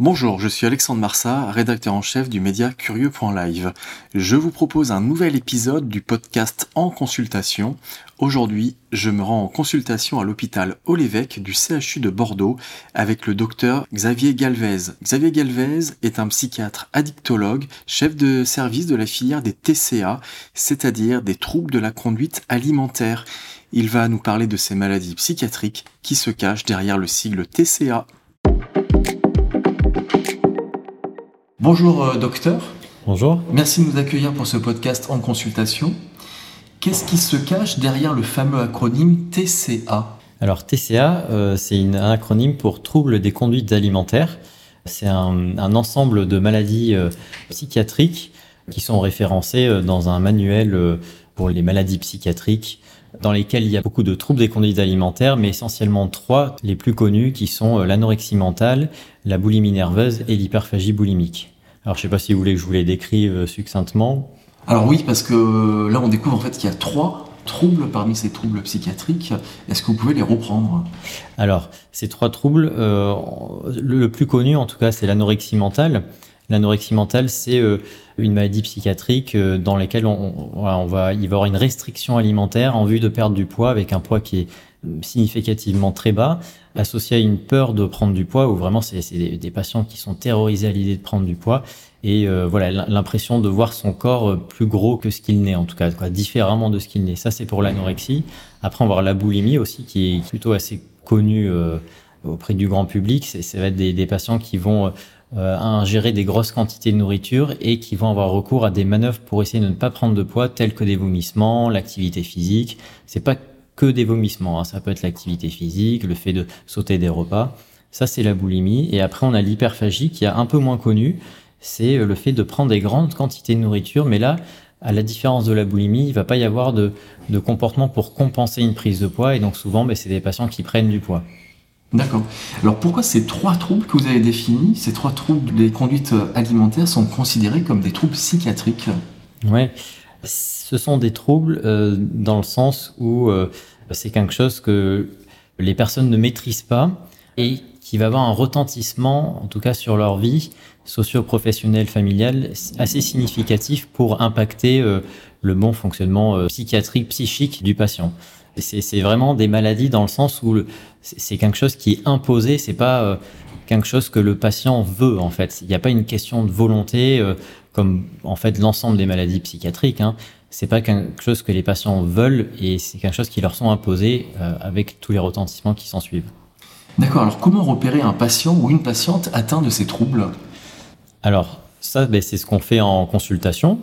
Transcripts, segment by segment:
Bonjour, je suis Alexandre Marsat, rédacteur en chef du média Curieux.live. Je vous propose un nouvel épisode du podcast En consultation. Aujourd'hui, je me rends en consultation à l'hôpital Olévêque du CHU de Bordeaux avec le docteur Xavier Galvez. Xavier Galvez est un psychiatre addictologue, chef de service de la filière des TCA, c'est-à-dire des troubles de la conduite alimentaire. Il va nous parler de ces maladies psychiatriques qui se cachent derrière le sigle TCA. Bonjour euh, docteur. Bonjour. Merci de nous accueillir pour ce podcast en consultation. Qu'est-ce qui se cache derrière le fameux acronyme TCA Alors TCA, euh, c'est un acronyme pour troubles des conduites alimentaires. C'est un, ensemble de maladies euh, psychiatriques qui sont référencées dans un manuel pour les maladies psychiatriques dans lesquelles il y a beaucoup de troubles des conduites alimentaires, mais essentiellement trois les plus connus qui sont l'anorexie mentale, la boulimie nerveuse et l'hyperphagie boulimique. Alors, je ne sais pas si vous voulez que je vous les décrive euh, succinctement. Alors oui, parce que euh, là, on découvre en fait qu'il y a trois troubles parmi ces troubles psychiatriques. Est-ce que vous pouvez les reprendre? Alors, ces trois troubles, euh, le plus connu en tout cas, c'est l'anorexie mentale. L'anorexie mentale, c'est une maladie psychiatrique dans laquelle on, on, va, il va y avoir une restriction alimentaire en vue de perdre du poids avec un poids qui est significativement très bas, associé à une peur de prendre du poids, où vraiment c'est des, patients qui sont terrorisés à l'idée de prendre du poids, et euh, voilà l'impression de voir son corps euh, plus gros que ce qu'il n'est, en tout cas, quoi, différemment de ce qu'il n'est. Ça, c'est pour l'anorexie. Après, on va voir la boulimie aussi, qui est plutôt assez connue euh, auprès du grand public. Ça va être des, des patients qui vont ingérer des grosses quantités de nourriture et qui vont avoir recours à des manœuvres pour essayer de ne pas prendre de poids, telles que des vomissements, l'activité physique. C'est pas que des vomissements. Hein. Ça peut être l'activité physique, le fait de sauter des repas. Ça, c'est la boulimie. Et après, on a l'hyperphagie qui est un peu moins connue. C'est euh, le fait de prendre des grandes quantités de nourriture. Mais là, à la différence de la boulimie, il va pas y avoir de, comportement pour compenser une prise de poids. Et donc, souvent, ben, c'est des patients qui prennent du poids. D'accord. Alors pourquoi ces trois troubles que vous avez définis, ces trois troubles des conduites alimentaires sont considérés comme des troubles psychiatriques? Ouais, ce sont des troubles euh, dans le sens où euh, c'est quelque chose que les personnes ne maîtrisent pas et qui va avoir un retentissement, en tout cas sur leur vie socio-professionnelle, familiale, assez significatif pour impacter euh, le bon fonctionnement psychiatrique, psychique du patient. C'est vraiment des maladies dans le sens où c'est quelque chose qui est imposé, c'est pas quelque chose que le patient veut en fait. Il n'y a pas une question de volonté comme en fait l'ensemble des maladies psychiatriques. Hein c'est pas quelque chose que les patients veulent et c'est quelque chose qui leur sont imposés euh, avec tous les retentissements qui s'en suivent. D'accord, alors comment repérer un patient ou une patiente atteint de ces troubles? Alors ça, ben, c'est ce qu'on fait en consultation.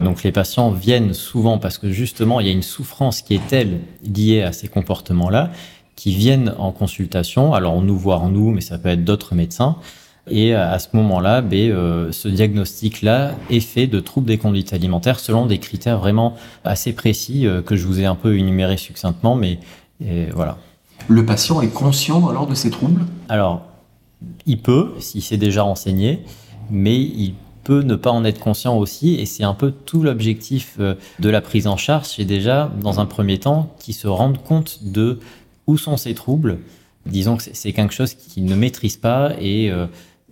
Donc les patients viennent souvent parce que justement il y a une souffrance qui est telle liée à ces comportements-là, qui viennent en consultation. Alors nous voir nous, mais ça peut être d'autres médecins. Et à ce moment-là, ben, euh, ce diagnostic-là est fait de troubles des conduites alimentaires selon des critères vraiment assez précis euh, que je vous ai un peu énumérés succinctement, mais voilà. Le patient est conscient alors de ces troubles? Alors, il peut, s'il s'est déjà renseigné, mais il peut ne pas en être conscient aussi, et c'est un peu tout l'objectif euh, de la prise en charge, c'est déjà, dans un premier temps, qu'il se rende compte de où sont ces troubles. Disons que c'est quelque chose qu'il ne maîtrise pas et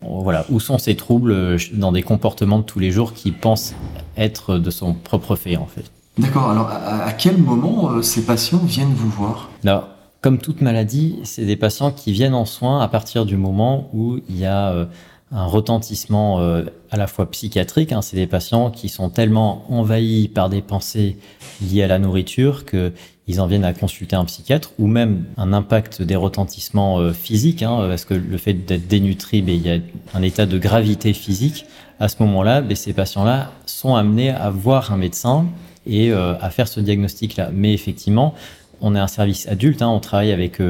voilà, où sont ces troubles euh, dans des comportements de tous les jours qui pensent être de son propre fait en fait? D'accord, alors à, quel moment euh, ces patients viennent vous voir? Alors, Comme toute maladie, c'est des patients qui viennent en soins à partir du moment où il y a euh, un retentissement euh, à la fois psychiatrique. Hein. C'est des patients qui sont tellement envahis par des pensées liées à la nourriture qu'ils en viennent à consulter un psychiatre ou même un impact des retentissements euh, physiques, hein, parce que le fait d'être dénutri, ben, il y a un état de gravité physique. À ce moment-là, ben, ces patients-là sont amenés à voir un médecin et euh, à faire ce diagnostic-là. Mais effectivement, on est un service adulte, hein, on travaille avec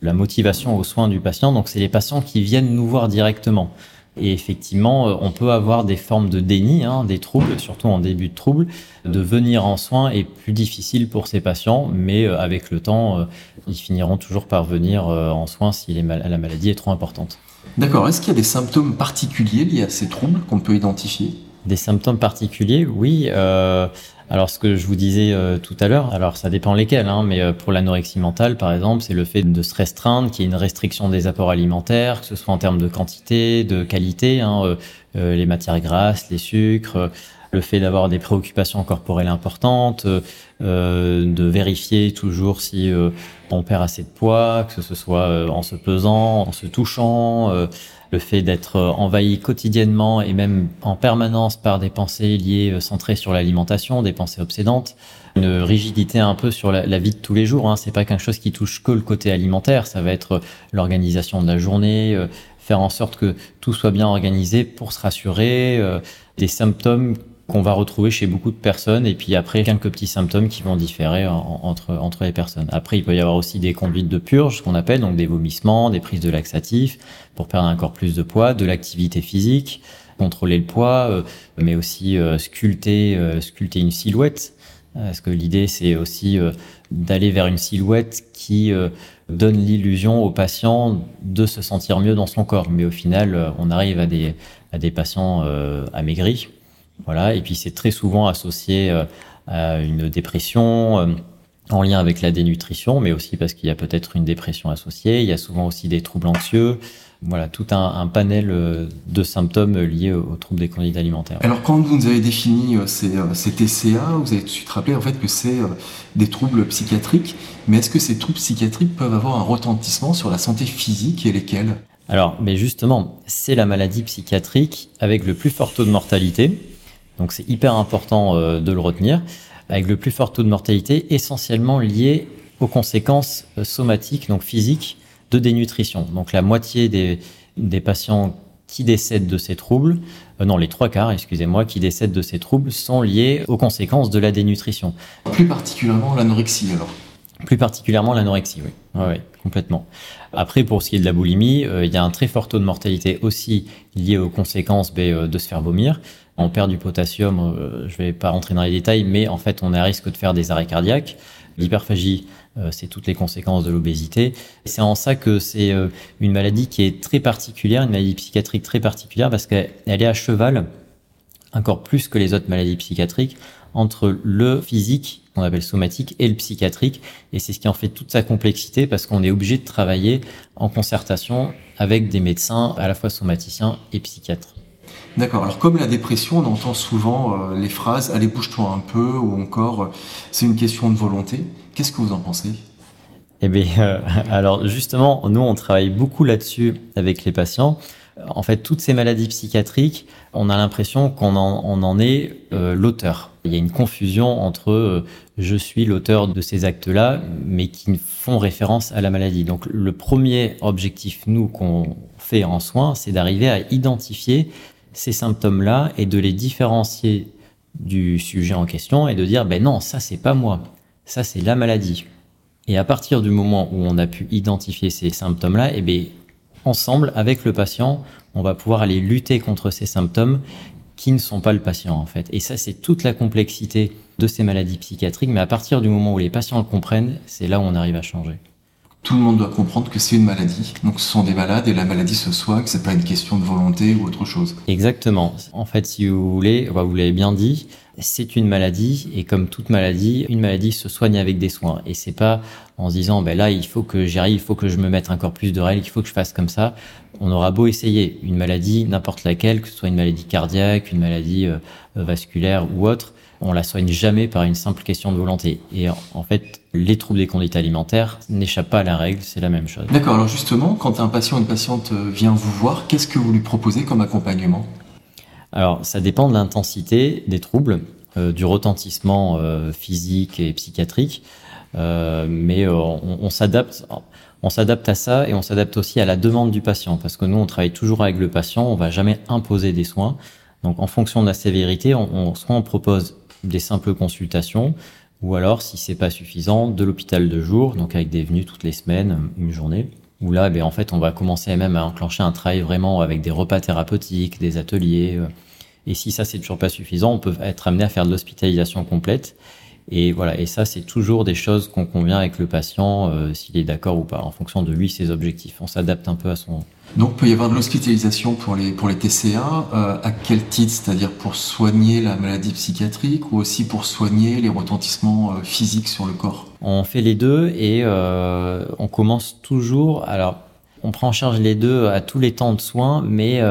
la motivation aux soins du patient, donc c'est les patients qui viennent nous voir directement. Et effectivement, euh, on peut avoir des formes de déni, hein, des troubles, surtout en début de trouble. De venir en soins est plus difficile pour ces patients, mais euh, avec le temps, euh, ils finiront toujours par venir en soins si la maladie est trop importante. D'accord. Est-ce qu'il y a des symptômes particuliers liés à ces troubles qu'on peut identifier? Des symptômes particuliers, oui. Alors ce que je vous disais euh, tout à l'heure, alors ça dépend lesquels, hein, mais euh, pour l'anorexie mentale par exemple, c'est le fait de se restreindre, qu'il y ait une restriction des apports alimentaires, que ce soit en termes de quantité, de qualité, hein, euh, les matières grasses, les sucres, le fait d'avoir des préoccupations corporelles importantes, de vérifier toujours si on perd assez de poids, que ce soit en se pesant, en se touchant le fait d'être euh, envahi quotidiennement et même en permanence par des pensées liées euh, centrées sur l'alimentation, des pensées obsédantes, une rigidité un peu sur la, vie de tous les jours. Hein. C'est pas quelque chose qui touche que le côté alimentaire, ça va être euh, l'organisation de la journée, faire en sorte que tout soit bien organisé pour se rassurer, des symptômes qu'on va retrouver chez beaucoup de personnes et puis après quelques petits symptômes qui vont différer entre entre les personnes. Après il peut y avoir aussi des conduites de purge, ce qu'on appelle donc des vomissements, des prises de laxatifs pour perdre encore plus de poids, de l'activité physique, contrôler le poids, euh, mais aussi euh, sculpter euh, sculpter une silhouette. Parce que l'idée c'est aussi d'aller vers une silhouette qui donne l'illusion aux patients de se sentir mieux dans son corps, mais au final on arrive à des à des patients amaigris voilà, et puis c'est très souvent associé euh, à une dépression euh, en lien avec la dénutrition, mais aussi parce qu'il y a peut-être une dépression associée. Il y a souvent aussi des troubles anxieux. Voilà, tout un, panel euh, de symptômes liés aux troubles des conduites alimentaires. Alors, quand vous nous avez défini ces, ces TCA, vous avez tout de suite rappelé en fait que c'est des troubles psychiatriques. Mais est-ce que ces troubles psychiatriques peuvent avoir un retentissement sur la santé physique et lesquels? Alors, mais justement, c'est la maladie psychiatrique avec le plus fort taux de mortalité. Donc c'est hyper important euh, de le retenir, avec le plus fort taux de mortalité essentiellement lié aux conséquences euh, somatiques, donc physiques, de dénutrition. Donc la moitié des, des patients qui décèdent de ces troubles, euh, non les trois quarts, excusez-moi, qui décèdent de ces troubles sont liés aux conséquences de la dénutrition. Plus particulièrement l'anorexie alors plus particulièrement l'anorexie, oui. oui, complètement. Après, pour ce qui est de la boulimie, il y a un très fort taux de mortalité aussi lié aux conséquences ben, de se faire vomir on perd du potassium, euh, je vais pas rentrer dans les détails, mais en fait, on est à risque de faire des arrêts cardiaques. L'hyperphagie, euh, c'est toutes les conséquences de l'obésité. C'est en ça que c'est euh, une maladie qui est très particulière, une maladie psychiatrique très particulière, parce qu'elle est à cheval, encore plus que les autres maladies psychiatriques, entre le physique, qu'on appelle somatique, et le psychiatrique. Et c'est ce qui en fait toute sa complexité, parce qu'on est obligé de travailler en concertation avec des médecins, à la fois somaticiens et psychiatres. D'accord. Alors comme la dépression, on entend souvent euh, les phrases "allez bouge-toi un peu" ou encore euh, "c'est une question de volonté". Qu'est-ce que vous en pensez? Eh bien, euh, alors justement, nous on travaille beaucoup là-dessus avec les patients. En fait, toutes ces maladies psychiatriques, on a l'impression qu'on en, est l'auteur. Il y a une confusion entre je suis l'auteur de ces actes-là, mais qui font référence à la maladie. Donc le premier objectif, nous, qu'on fait en soins, c'est d'arriver à identifier ces symptômes-là et de les différencier du sujet en question et de dire ben non, ça c'est pas moi, ça c'est la maladie. Et à partir du moment où on a pu identifier ces symptômes-là, et eh bien ensemble avec le patient, on va pouvoir aller lutter contre ces symptômes qui ne sont pas le patient en fait. Et ça c'est toute la complexité de ces maladies psychiatriques, mais à partir du moment où les patients le comprennent, c'est là où on arrive à changer tout le monde doit comprendre que c'est une maladie. Donc ce sont des malades et la maladie se soigne, c'est pas une question de volonté ou autre chose. Exactement. En fait, si vous voulez, vous l'avez bien dit, c'est une maladie et comme toute maladie, une maladie se soigne avec des soins et c'est pas en se disant ben là il faut que j'y arrive, il faut que je me mette encore plus de règles, il faut que je fasse comme ça. On aura beau essayer une maladie, n'importe laquelle, que ce soit une maladie cardiaque, une maladie euh, vasculaire ou autre, on la soigne jamais par une simple question de volonté. Et en fait, les troubles des conduites alimentaires n'échappent pas à la règle, c'est la même chose. D'accord, alors justement, quand un patient ou une patiente euh, vient vous voir, qu'est-ce que vous lui proposez comme accompagnement? Alors, ça dépend de l'intensité des troubles, euh, du retentissement euh, physique et psychiatrique, mais on, on s'adapte. On s'adapte à ça et on s'adapte aussi à la demande du patient parce que nous, on travaille toujours avec le patient, on va jamais imposer des soins. Donc, en fonction de la sévérité, on, on soit on propose des simples consultations, ou alors, si c'est pas suffisant, de l'hôpital de jour, donc avec des venues toutes les semaines, une journée. Où là, ben, en fait, on va commencer même à enclencher un travail vraiment avec des repas thérapeutiques, des ateliers. Euh. Et si ça, c'est toujours pas suffisant, on peut être amené à faire de l'hospitalisation complète. Et voilà, et ça, c'est toujours des choses qu'on convient avec le patient, euh, s'il est d'accord ou pas, en fonction de lui, ses objectifs. On s'adapte un peu à son, donc, il peut y avoir de l'hospitalisation pour les, pour les TCA. Euh, à quel titre? C'est-à-dire pour soigner la maladie psychiatrique ou aussi pour soigner les retentissements euh, physiques sur le corps? On fait les deux et euh, on commence toujours. Alors, on prend en charge les deux à tous les temps de soins, mais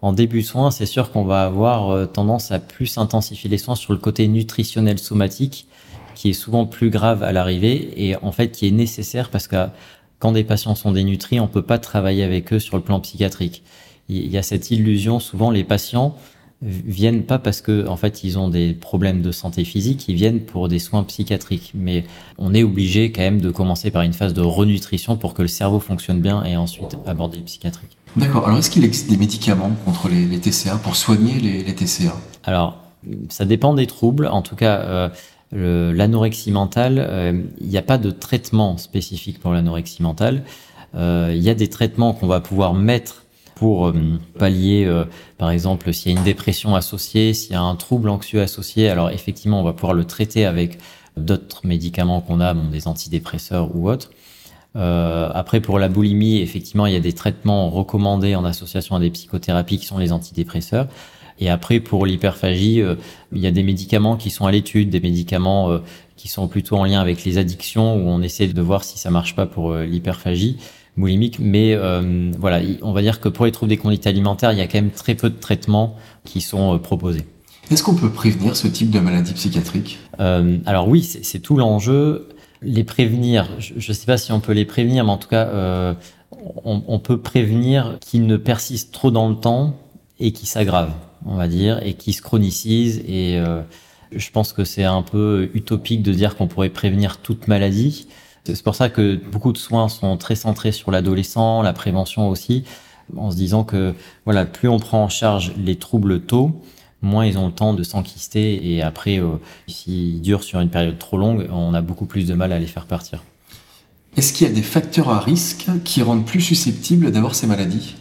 en début de soins, c'est sûr qu'on va avoir tendance à plus intensifier les soins sur le côté nutritionnel somatique, qui est souvent plus grave à l'arrivée et en fait qui est nécessaire parce que quand des patients sont dénutris, on peut pas travailler avec eux sur le plan psychiatrique. Il y a cette illusion, souvent les patients viennent pas parce que en fait ils ont des problèmes de santé physique, ils viennent pour des soins psychiatriques. Mais on est obligé quand même de commencer par une phase de renutrition pour que le cerveau fonctionne bien et ensuite aborder le psychiatrique. D'accord. Alors est-ce qu'il existe des médicaments contre les, TCA pour soigner les, TCA Alors ça dépend des troubles. En tout cas, euh, l'anorexie mentale, euh, il n'y a pas de traitement spécifique pour l'anorexie mentale. Euh, il y a des traitements qu'on va pouvoir mettre pour euh, pallier, par exemple, s'il y a une dépression associée, s'il y a un trouble anxieux associé. Alors effectivement, on va pouvoir le traiter avec d'autres médicaments qu'on a, des antidépresseurs ou autres. après, pour la boulimie, effectivement, il y a des traitements recommandés en association à des psychothérapies qui sont les antidépresseurs. Et après, pour l'hyperphagie, euh, il y a des médicaments qui sont à l'étude, des médicaments euh, qui sont plutôt en lien avec les addictions, où on essaie de voir si ça marche pas pour euh, l'hyperphagie boulimique. Mais voilà, on va dire que pour les troubles des conduites alimentaires, il y a quand même très peu de traitements qui sont proposés. Est-ce qu'on peut prévenir ce type de maladie psychiatrique? Alors oui, c'est tout l'enjeu. Les prévenir, je ne sais pas si on peut les prévenir, mais en tout cas, on, on peut prévenir qu'ils ne persistent trop dans le temps et qu'ils s'aggravent on va dire, et qui se chronicise. Et euh, je pense que c'est un peu utopique de dire qu'on pourrait prévenir toute maladie. C'est pour ça que beaucoup de soins sont très centrés sur l'adolescent, la prévention aussi, en se disant que voilà, plus on prend en charge les troubles tôt, moins ils ont le temps de s'enquister et après, euh, s'ils durent sur une période trop longue, on a beaucoup plus de mal à les faire partir. Est-ce qu'il y a des facteurs à risque qui rendent plus susceptibles d'avoir ces maladies?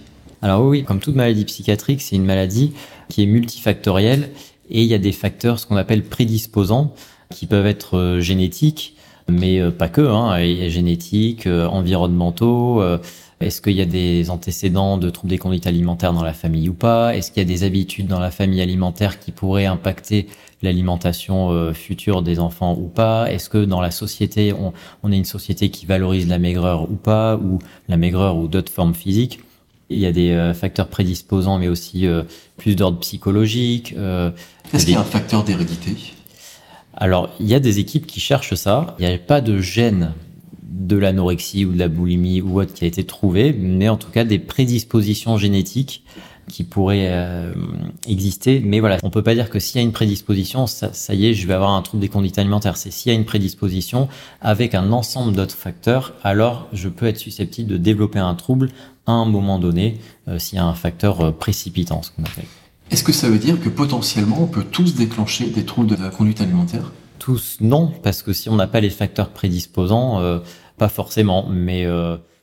Alors oui, comme toute maladie psychiatrique, c'est une maladie qui est multifactorielle et il y a des facteurs, ce qu'on appelle prédisposants, qui peuvent être euh, génétiques, mais euh, pas que, hein, génétiques, euh, environnementaux. Est-ce qu'il y a des antécédents de troubles des conduites alimentaires dans la famille ou pas Est-ce qu'il y a des habitudes dans la famille alimentaire qui pourraient impacter l'alimentation future des enfants ou pas Est-ce que dans la société, on est une société qui valorise la maigreur ou pas, ou la maigreur ou d'autres formes physiques il y a des euh, facteurs prédisposants, mais aussi euh, plus d'ordre psychologique. Euh, Est-ce qu'il y a un facteur d'hérédité? Alors, il y a des équipes qui cherchent ça. Il n'y a pas de gène de l'anorexie ou de la boulimie ou autre qui a été trouvé, mais en tout cas des prédispositions génétiques qui pourraient euh, exister. Mais voilà, on peut pas dire que s'il y a une prédisposition, ça, ça, y est, je vais avoir un trouble des conduites alimentaires. C'est s'il y a une prédisposition avec un ensemble d'autres facteurs, alors je peux être susceptible de développer un trouble à un moment donné euh, s'il y a un facteur euh, précipitant, ce qu'on appelle. Est-ce que ça veut dire que potentiellement on peut tous déclencher des troubles de la conduite alimentaire? Tous non, parce que si on n'a pas les facteurs prédisposants, pas forcément, mais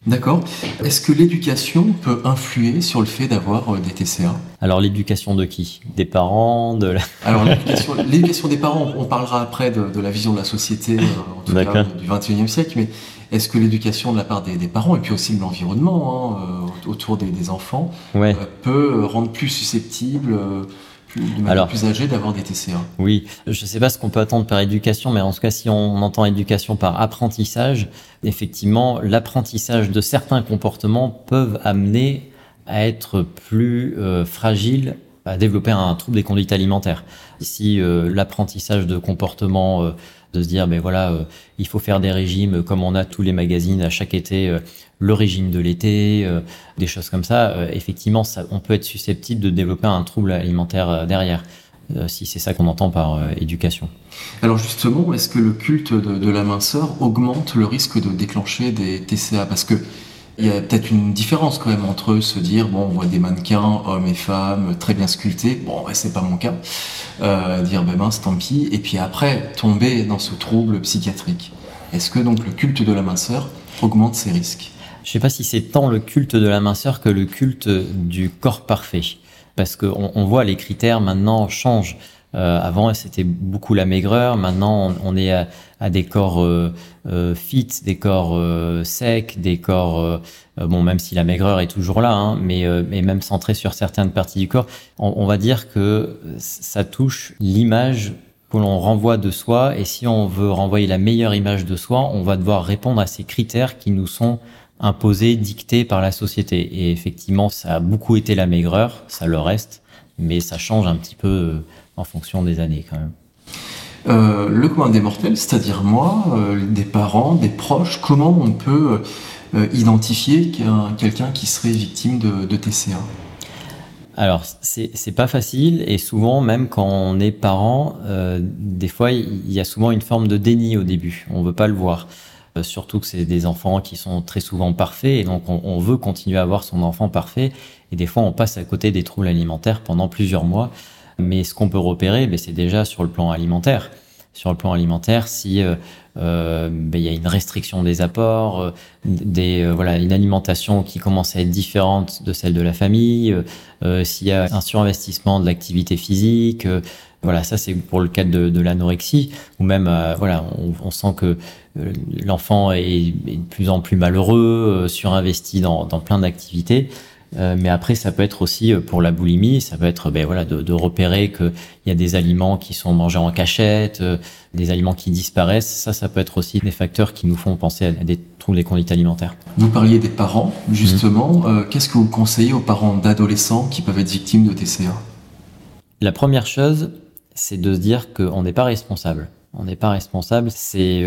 D'accord. Est-ce que l'éducation peut influer sur le fait d'avoir euh, des TCA Alors l'éducation de qui? Des parents de la... Alors l'éducation des parents, on parlera après de, la vision de la société, euh, en tout cas du 21e siècle, mais est-ce que l'éducation de la part des, parents et puis aussi de l'environnement hein, euh, autour des, enfants peut rendre plus susceptibles plus, Alors, plus âgés d'avoir des TCA. Oui, je ne sais pas ce qu'on peut attendre par éducation, mais en tout cas, si on entend éducation par apprentissage, effectivement, l'apprentissage de certains comportements peuvent amener à être plus euh, fragile, à développer un trouble des conduites alimentaires. Si euh, l'apprentissage de comportements euh, de se dire, mais voilà, euh, il faut faire des régimes comme on a tous les magazines à chaque été, euh, le régime de l'été, euh, des choses comme ça. effectivement, ça, on peut être susceptible de développer un trouble alimentaire derrière. Si c'est ça qu'on entend par éducation. Alors justement, est-ce que le culte de, de la minceur augmente le risque de déclencher des TCA Parce que il y a peut-être une différence quand même entre se dire bon on voit des mannequins hommes et femmes très bien sculptés. Bon c'est pas mon cas. Euh, dire ben mince tant pis. Et puis après tomber dans ce trouble psychiatrique. Est-ce que donc le culte de la minceur augmente ces risques? Je sais pas si c'est tant le culte de la minceur que le culte du corps parfait. Parce qu'on on voit les critères maintenant changent euh, avant, c'était beaucoup la maigreur. Maintenant, on, est à, des corps euh, euh, fit, des corps secs, des corps bon, même si la maigreur est toujours là, hein, mais, même centré sur certaines parties du corps. On, on va dire que ça touche l'image que l'on renvoie de soi. Et si on veut renvoyer la meilleure image de soi, on va devoir répondre à ces critères qui nous sont imposés, dictés par la société. Et effectivement, ça a beaucoup été la maigreur, ça le reste, mais ça change un petit peu en fonction des années quand même. Euh, le commun des mortels, c'est-à-dire moi, euh, des parents, des proches, comment on peut euh, identifier quelqu'un qui serait victime de, TCA alors, c'est pas facile et souvent, même quand on est parent, des fois, il y a souvent une forme de déni au début. On veut pas le voir. surtout que c'est des enfants qui sont très souvent parfaits et donc on, on, veut continuer à avoir son enfant parfait. Et des fois, on passe à côté des troubles alimentaires pendant plusieurs mois. Mais ce qu'on peut repérer, ben, c'est déjà sur le plan alimentaire. Sur le plan alimentaire, si euh, euh ben, y a une restriction des apports, euh, une alimentation qui commence à être différente de celle de la famille, s'il y a un surinvestissement de l'activité physique, ça c'est pour le cas de, l'anorexie ou même on, sent que l'enfant est, de plus en plus malheureux, surinvesti dans plein d'activités. Euh, mais après, ça peut être aussi euh, pour la boulimie, ça peut être ben, voilà, de, de repérer qu'il y a des aliments qui sont mangés en cachette, euh, des aliments qui disparaissent. Ça, ça peut être aussi des facteurs qui nous font penser à des troubles des conduites alimentaires. Vous parliez des parents, justement. Mhm. Qu'est-ce que vous conseillez aux parents d'adolescents qui peuvent être victimes de TCA La première chose, c'est de se dire qu'on n'est pas responsable. On n'est pas responsable, c'est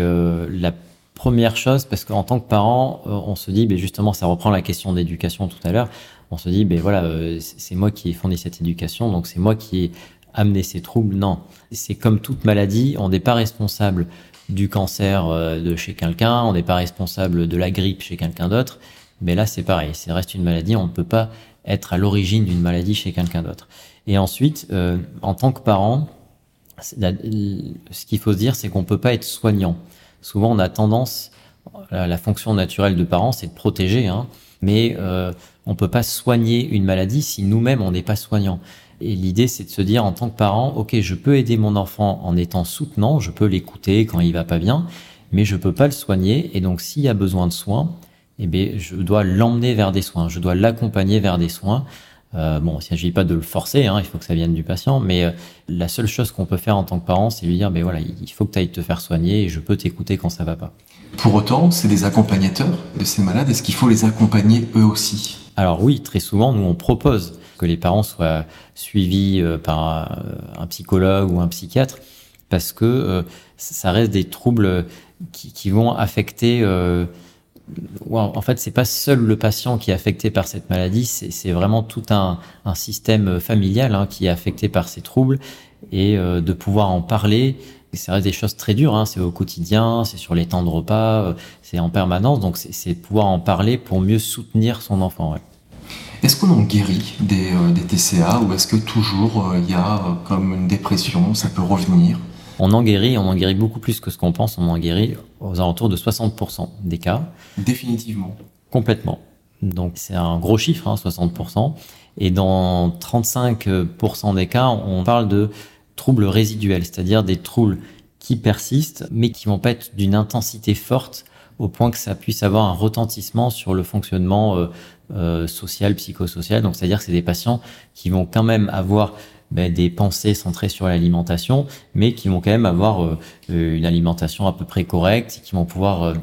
la première chose, parce qu'en tant que parent, on se dit, ben justement, ça reprend la question d'éducation tout à l'heure, on se dit, ben voilà, euh, c'est moi qui ai fourni cette éducation, donc c'est moi qui ai amené ces troubles. Non, c'est comme toute maladie, on n'est pas responsable du cancer euh, de chez quelqu'un, on n'est pas responsable de la grippe chez quelqu'un d'autre. Mais là, c'est pareil, c'est reste une maladie, on ne peut pas être à l'origine d'une maladie chez quelqu'un d'autre. Et ensuite, euh, en tant que parent, ce qu'il faut se dire, c'est qu'on peut pas être soignant. Souvent, on a tendance, la, fonction naturelle de parent, c'est de protéger, hein, mais on peut pas soigner une maladie si nous-mêmes on n'est pas soignant. Et l'idée, c'est de se dire en tant que parent, ok, je peux aider mon enfant en étant soutenant, je peux l'écouter quand il va pas bien, mais je peux pas le soigner. Et donc, s'il y a besoin de soins, eh bien, je dois l'emmener vers des soins, je dois l'accompagner vers des soins. Euh, bon, il ne s'agit pas de le forcer, hein, il faut que ça vienne du patient, mais euh, la seule chose qu'on peut faire en tant que parent, c'est lui dire, mais voilà, il faut que tu ailles te faire soigner et je peux t'écouter quand ça va pas. Pour autant, c'est des accompagnateurs de ces malades. Est-ce qu'il faut les accompagner eux aussi? Alors oui, très souvent, nous on propose que les parents soient suivis euh, par un, psychologue ou un psychiatre parce que ça reste des troubles qui, qui vont affecter. Euh, en fait, c'est pas seul le patient qui est affecté par cette maladie, c'est vraiment tout un, système familial hein, qui est affecté par ces troubles et de pouvoir en parler ça reste des choses très dures, hein. c'est au quotidien, c'est sur les temps de repas, euh, c'est en permanence, donc c'est pouvoir en parler pour mieux soutenir son enfant. Est-ce qu'on en guérit des, euh, TCA ou est-ce que toujours euh, il y a comme une dépression, ça peut revenir? On en guérit, on en guérit beaucoup plus que ce qu'on pense, on en guérit aux alentours de 60% des cas. Définitivement Complètement. Donc c'est un gros chiffre, hein, 60%. Et dans 35% des cas, on parle de troubles résiduels, c'est-à-dire des troubles qui persistent, mais qui vont pas être d'une intensité forte au point que ça puisse avoir un retentissement sur le fonctionnement euh, euh, social, psychosocial. Donc, c'est-à-dire que c'est des patients qui vont quand même avoir ben, des pensées centrées sur l'alimentation, mais qui vont quand même avoir une alimentation à peu près correcte, qui vont pouvoir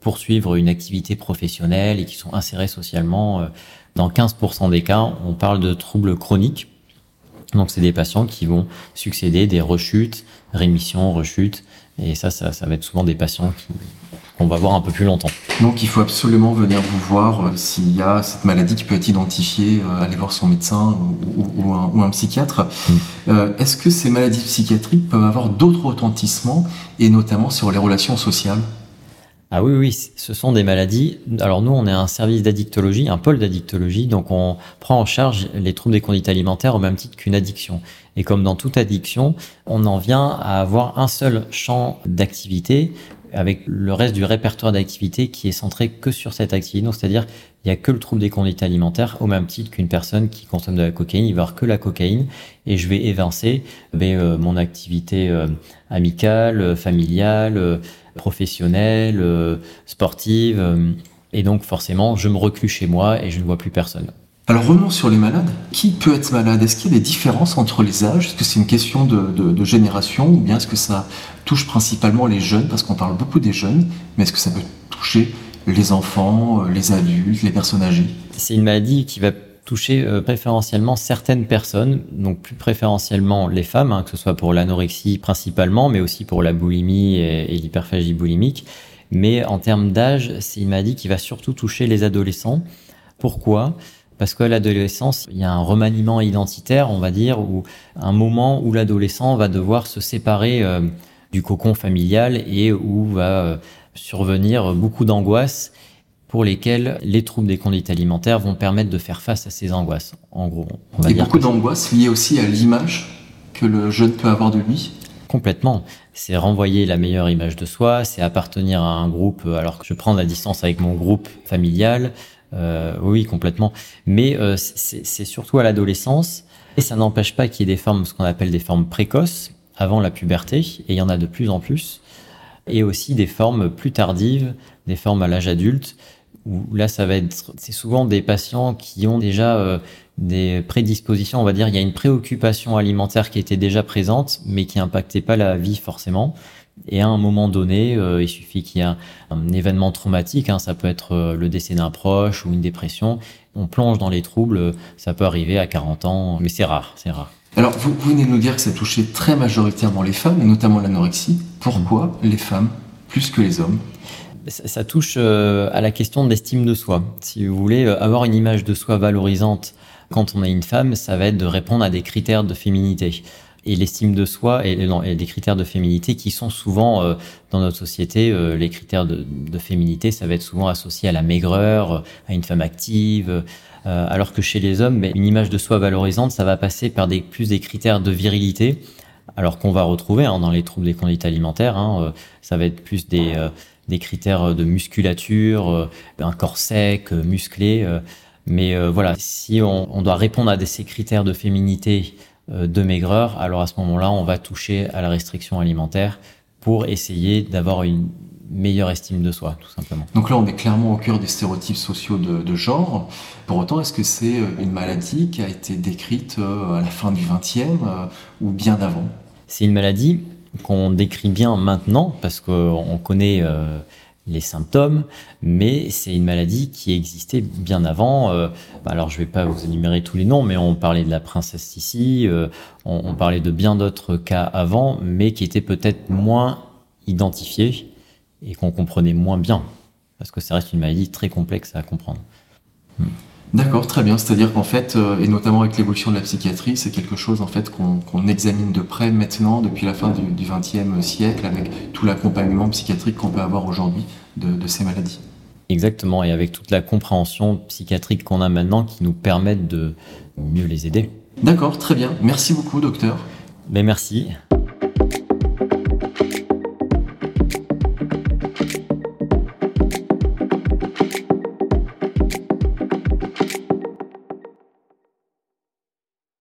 poursuivre une activité professionnelle et qui sont insérés socialement. Dans 15% des cas, on parle de troubles chroniques. Donc c'est des patients qui vont succéder des rechutes, rémissions, rechutes, et ça, ça, va être souvent des patients qu'on va voir un peu plus longtemps. Donc il faut absolument venir vous voir euh, s'il y a cette maladie qui peut être identifiée, euh, aller voir son médecin ou, un, psychiatre. Mm. Euh, est-ce que ces maladies psychiatriques peuvent avoir d'autres retentissements, et notamment sur les relations sociales? Ah oui, oui, ce sont des maladies. Alors nous, on est un service d'addictologie, un pôle d'addictologie, donc on prend en charge les troubles des conduites alimentaires au même titre qu'une addiction. Et comme dans toute addiction, on en vient à avoir un seul champ d'activité avec le reste du répertoire d'activité qui est centré que sur cette activité. Donc c'est-à-dire il n'y a que le trouble des conduites alimentaires au même titre qu'une personne qui consomme de la cocaïne, il va avoir que la cocaïne et je vais évincer ben, euh, mon activité euh, amicale, euh, familiale professionnelle, sportive. Et donc forcément, je me reclus chez moi et je ne vois plus personne. Alors revenons sur les malades. Qui peut être malade? Est-ce qu'il y a des différences entre les âges? Est-ce que c'est une question de, génération ou bien est-ce que ça touche principalement les jeunes Parce qu'on parle beaucoup des jeunes, mais est-ce que ça peut toucher les enfants, euh, les adultes, les personnes âgées? C'est une maladie qui va toucher euh, préférentiellement certaines personnes, donc plus préférentiellement les femmes, hein, que ce soit pour l'anorexie principalement, mais aussi pour la boulimie et, l'hyperphagie boulimique. Mais en termes d'âge, c'est une maladie qui va surtout toucher les adolescents. Pourquoi? Parce qu'à l'adolescence, il y a un remaniement identitaire, on va dire, ou un moment où l'adolescent va devoir se séparer euh, du cocon familial et où va euh, survenir beaucoup d'angoisse pour lesquels les troubles des conduites alimentaires vont permettre de faire face à ces angoisses. En gros, on va Et beaucoup d'angoisses liées aussi à l'image que le jeune peut avoir de lui. Complètement. C'est renvoyer la meilleure image de soi, c'est appartenir à un groupe alors que je prends la distance avec mon groupe familial. Euh, oui, complètement. Mais euh, c'est surtout à l'adolescence. Et ça n'empêche pas qu'il y ait des formes, ce qu'on appelle des formes précoces, avant la puberté, et il y en a de plus en plus. Et aussi des formes plus tardives, des formes à l'âge adulte, où là, ça va être, c'est souvent des patients qui ont déjà euh, des prédispositions, on va dire, il y a une préoccupation alimentaire qui était déjà présente, mais qui impactait pas la vie forcément. Et à un moment donné, euh, il suffit qu'il y ait un, événement traumatique, hein, ça peut être euh, le décès d'un proche ou une dépression, on plonge dans les troubles, ça peut arriver à 40 ans, mais c'est rare, c'est rare. Alors, vous, venez de nous dire que ça touchait très majoritairement les femmes, et notamment l'anorexie. Pourquoi les femmes plus que les hommes? Ça, touche euh, à la question de l'estime de soi. Si vous voulez euh, avoir une image de soi valorisante quand on est une femme, ça va être de répondre à des critères de féminité. Et l'estime de soi et, des critères de féminité qui sont souvent euh, dans notre société, les critères de, féminité, ça va être souvent associé à la maigreur, à une femme active, alors que chez les hommes, une image de soi valorisante, ça va passer par des, plus des critères de virilité, alors qu'on va retrouver hein, dans les troubles des conduites alimentaires, hein, ça va être plus des des critères de musculature, euh, un corps sec, euh, musclé. Euh, mais voilà, si on, doit répondre à ces critères de féminité, de maigreur, alors à ce moment-là, on va toucher à la restriction alimentaire pour essayer d'avoir une meilleure estime de soi, tout simplement. Donc là, on est clairement au cœur des stéréotypes sociaux de, genre. Pour autant, est-ce que c'est une maladie qui a été décrite à la fin du XXe ou bien avant C'est une maladie qu'on décrit bien maintenant parce qu'on connaît euh, les symptômes, mais c'est une maladie qui existait bien avant. Euh, alors je ne vais pas vous énumérer tous les noms, mais on parlait de la princesse euh, on, parlait de bien d'autres cas avant, mais qui étaient peut-être moins identifiés et qu'on comprenait moins bien, parce que ça reste une maladie très complexe à comprendre. Hmm. D'accord, très bien. C'est-à-dire qu'en fait, euh, et notamment avec l'évolution de la psychiatrie, c'est quelque chose en fait qu'on examine de près maintenant depuis la fin du XXe siècle, avec tout l'accompagnement psychiatrique qu'on peut avoir aujourd'hui de, ces maladies. Exactement, et avec toute la compréhension psychiatrique qu'on a maintenant qui nous permettent de mieux les aider. D'accord, très bien. Merci beaucoup, docteur. Mais ben, merci.